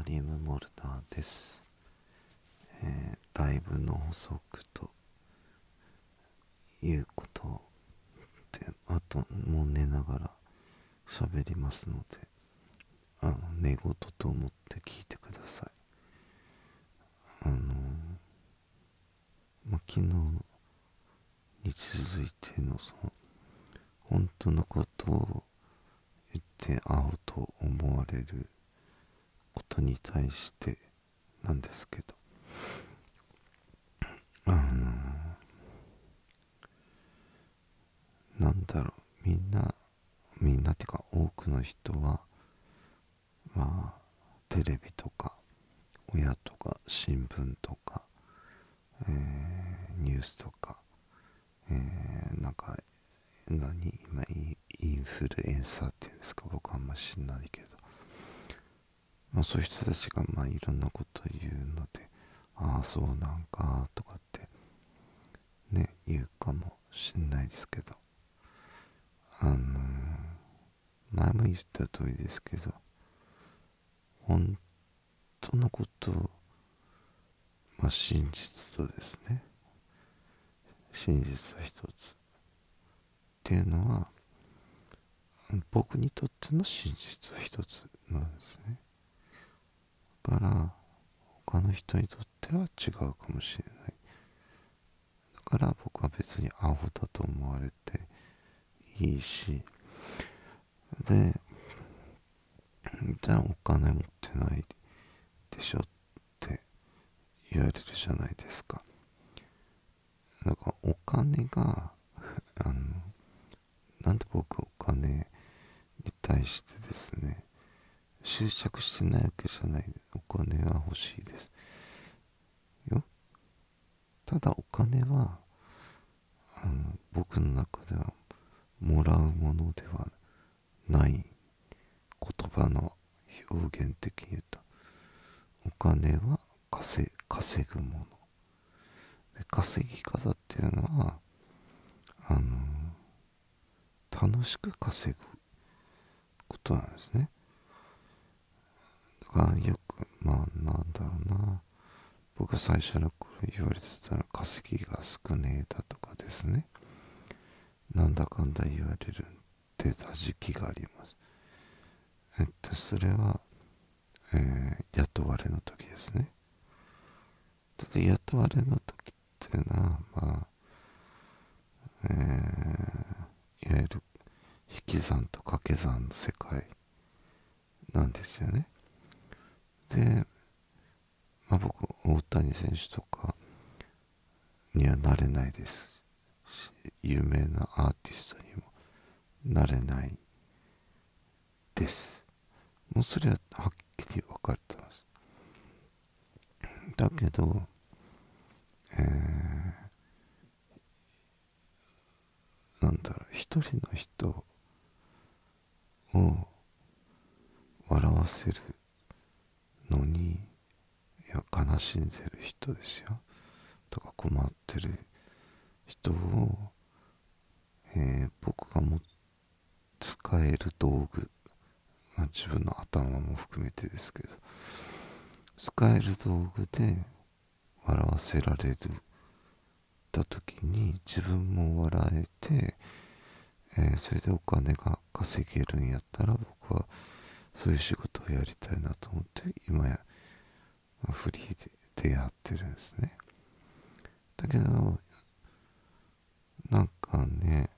トリームモルダーです、えー、ライブの補足ということであともう寝ながら喋りますのであの寝言と思って聞いてください。あのま、昨日に続いてのその本当のことを言って会おうと思われることに対してなんですけど。あのなんだろう。みんなみんなっていうか多くの人はまあテレビとか親とか新聞とか、えー、ニュースとか、えー、なんか何今インフルエンサーっていうんですか？僕あんま知んないけど、まあ、そういう人たちがまあいろんなことを言うのでああそうなんかとかってね言うかもしんないですけど。あのー、前も言った通りですけど本当のことをまあ真実とですね真実は一つ。っていうのは僕にとっての真実は一つなんですね。から他の人にとっては違うかもしれない。だから僕は別にアホだと思われていいし。でじゃあお金持ってないでしょって言われるじゃないですか。だからお金があのなんで僕お金に対してですね執着してないわけじゃないお金は欲しいですよ。ただお金はあの僕の中ではもらうものではない言葉の表現的に言うとお金は稼稼ぐもの。で稼ぎ方っていうのはあの楽しく稼ぐことなんですね。かよくまあなんだろうな。僕最初の頃言われてたら稼ぎが少ねえだとかですね。なんだかんだ言われるってた時期があります。えっとそれは、えー、雇われの時ですね。だ雇われの時っていうのはまあえー、いわゆる引き算と掛け算の世界なんですよね。で、まあ、僕、大谷選手とかにはなれないですし、有名なアーティストにもなれないです。もうそれははっきり分かってます。だけど、えー、なんだろう、一人の人を笑わせるのにいや悲しんでる人ですよ。とか困ってる人を、えー、僕がも使える道具、まあ、自分の頭も含めてですけど使える道具で笑わせられる。た時に自分も笑えてえー、それでお金が稼げるんやったら僕はそういう仕事をやりたいなと思って今や、まあ、フリーで出会ってるんですね。だけどなんかね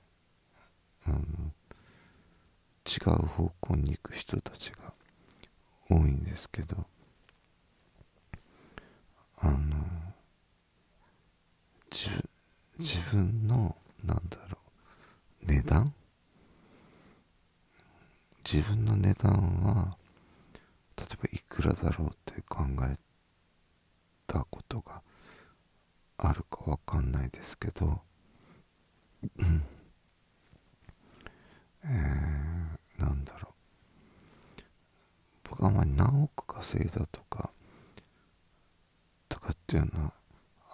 あの違う方向に行く人たちが多いんですけどあの自分自分のなんだろう値段自分の値段は例えばいくらだろうって考えたことがあるかわかんないですけど、えー、なんだろう。僕はあまあ何億稼いだとかとかっていうのは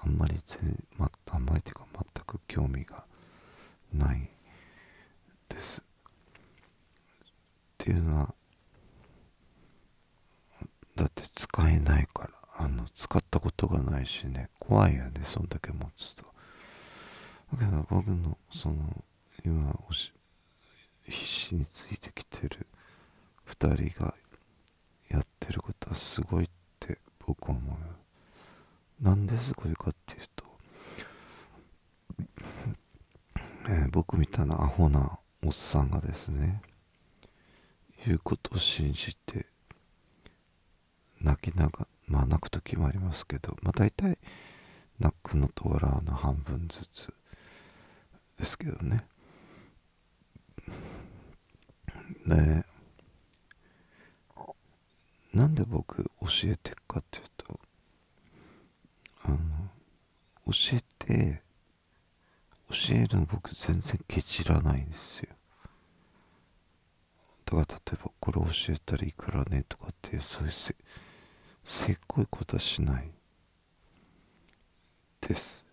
あんまり全、まあんまりっていうか全く興味がないです。っていうのはだって使使えないからあの使ったことがないしね怖いよねそんだけ持つと。だけど僕のその今必死についてきてる2人がやってることはすごいって僕は思う。なんですごいかっていうと、えー、僕みたいなアホなおっさんがですね言うことを信じて泣きながらまあ泣く時もありますけどまあ大体泣くのと笑うの半分ずつですけどね。でなんで僕教えてるかっていうとあの教えて教えるの僕全然ケチらないんですよ。だから例えばこれ教えたらいいからねとかってそういうせせっこいことはしないです。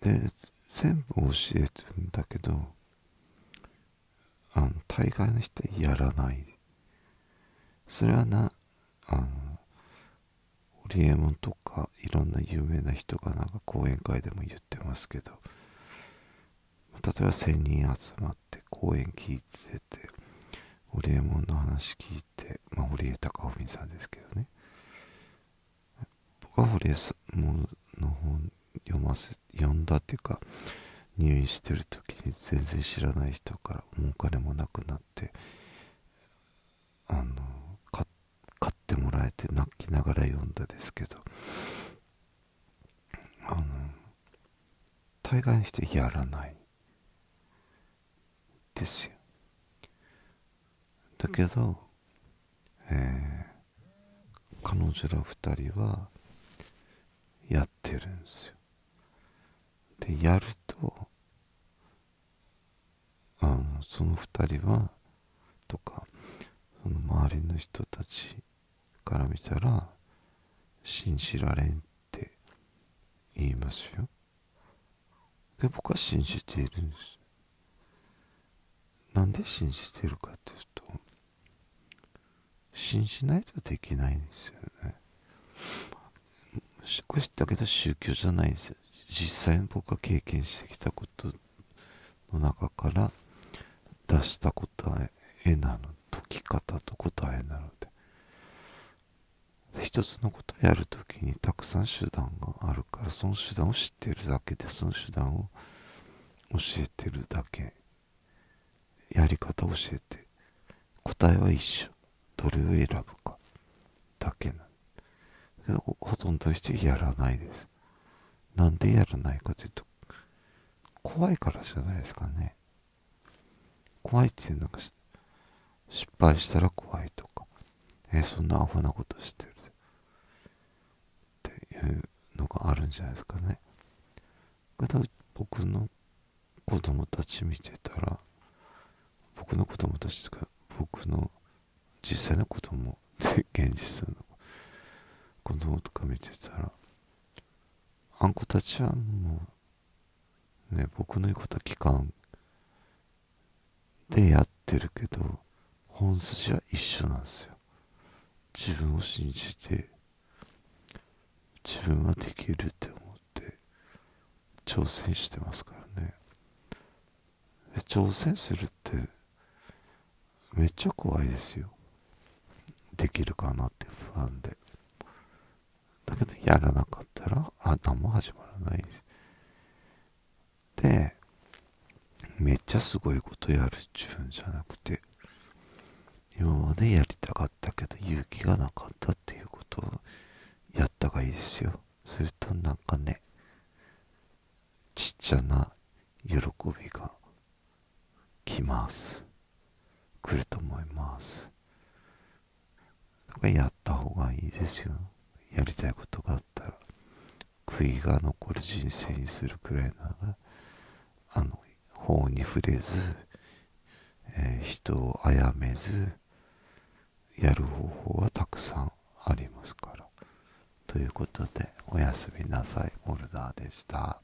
で全部教えてるんだけどあの大概の人やらない。それはなあのホリエモンとかいろんな有名な人がなんか講演会でも言ってますけど例えば1000人集まって講演聞いててホリエモンの話聞いてまあ堀江貴文さんですけどね。僕は堀江モンの本読ませ読んだっていうか入院してる時に全然知らない人からもうお金もなくなってあの買ってもらえて泣きながら読んだですけどあの大概の人やらない。ですよ。だけど、えー、彼女ら二人はやってるんですよ。でやるとあのその二人はとかその周りの人たちから見たら信じられんって言いますよ。で僕は信じているんです。なんで信じてるかっていうと信じないとできないんですよね。これだけど宗教じゃないんですよ。実際に僕が経験してきたことの中から出した答えなの解き方と答えなので一つのことをやるときにたくさん手段があるからその手段を知っているだけでその手段を教えてるだけやり方を教えて答えは一緒。どれを選ぶかだけなんけどほとんどの人やらないです。なんでやらないかというと怖いからじゃないですかね。怖いっていうのが失敗したら怖いとか。えそんなアホなことしてるっていうのがあるんじゃないですかね。僕の子供たち見てたら僕の子供たちとか僕の実際の子供で現実の子供とか見てたらあん子たちはもうね僕の言うことは聞かんでやってるけど本筋は一緒なんですよ。自分を信じて自分はできるって思って挑戦してますからね。挑戦するってめっちゃ怖いですよ。できるかなって不安で。だけどやらなかったらあ何も始まらないですでめっちゃすごいことやる自分じゃなくて今までやりたかったけど勇気がなかったっていうことをやったがいいですよ。するとなんかねちっちゃな喜びが来ます。来ると思います。だからやった方がいいですよ。やりたいことがあったら悔いが残る人生にするくらいならあの法に触れず、えー、人を殺めずやる方法はたくさんありますから。ということでおやすみなさい。モルダーでした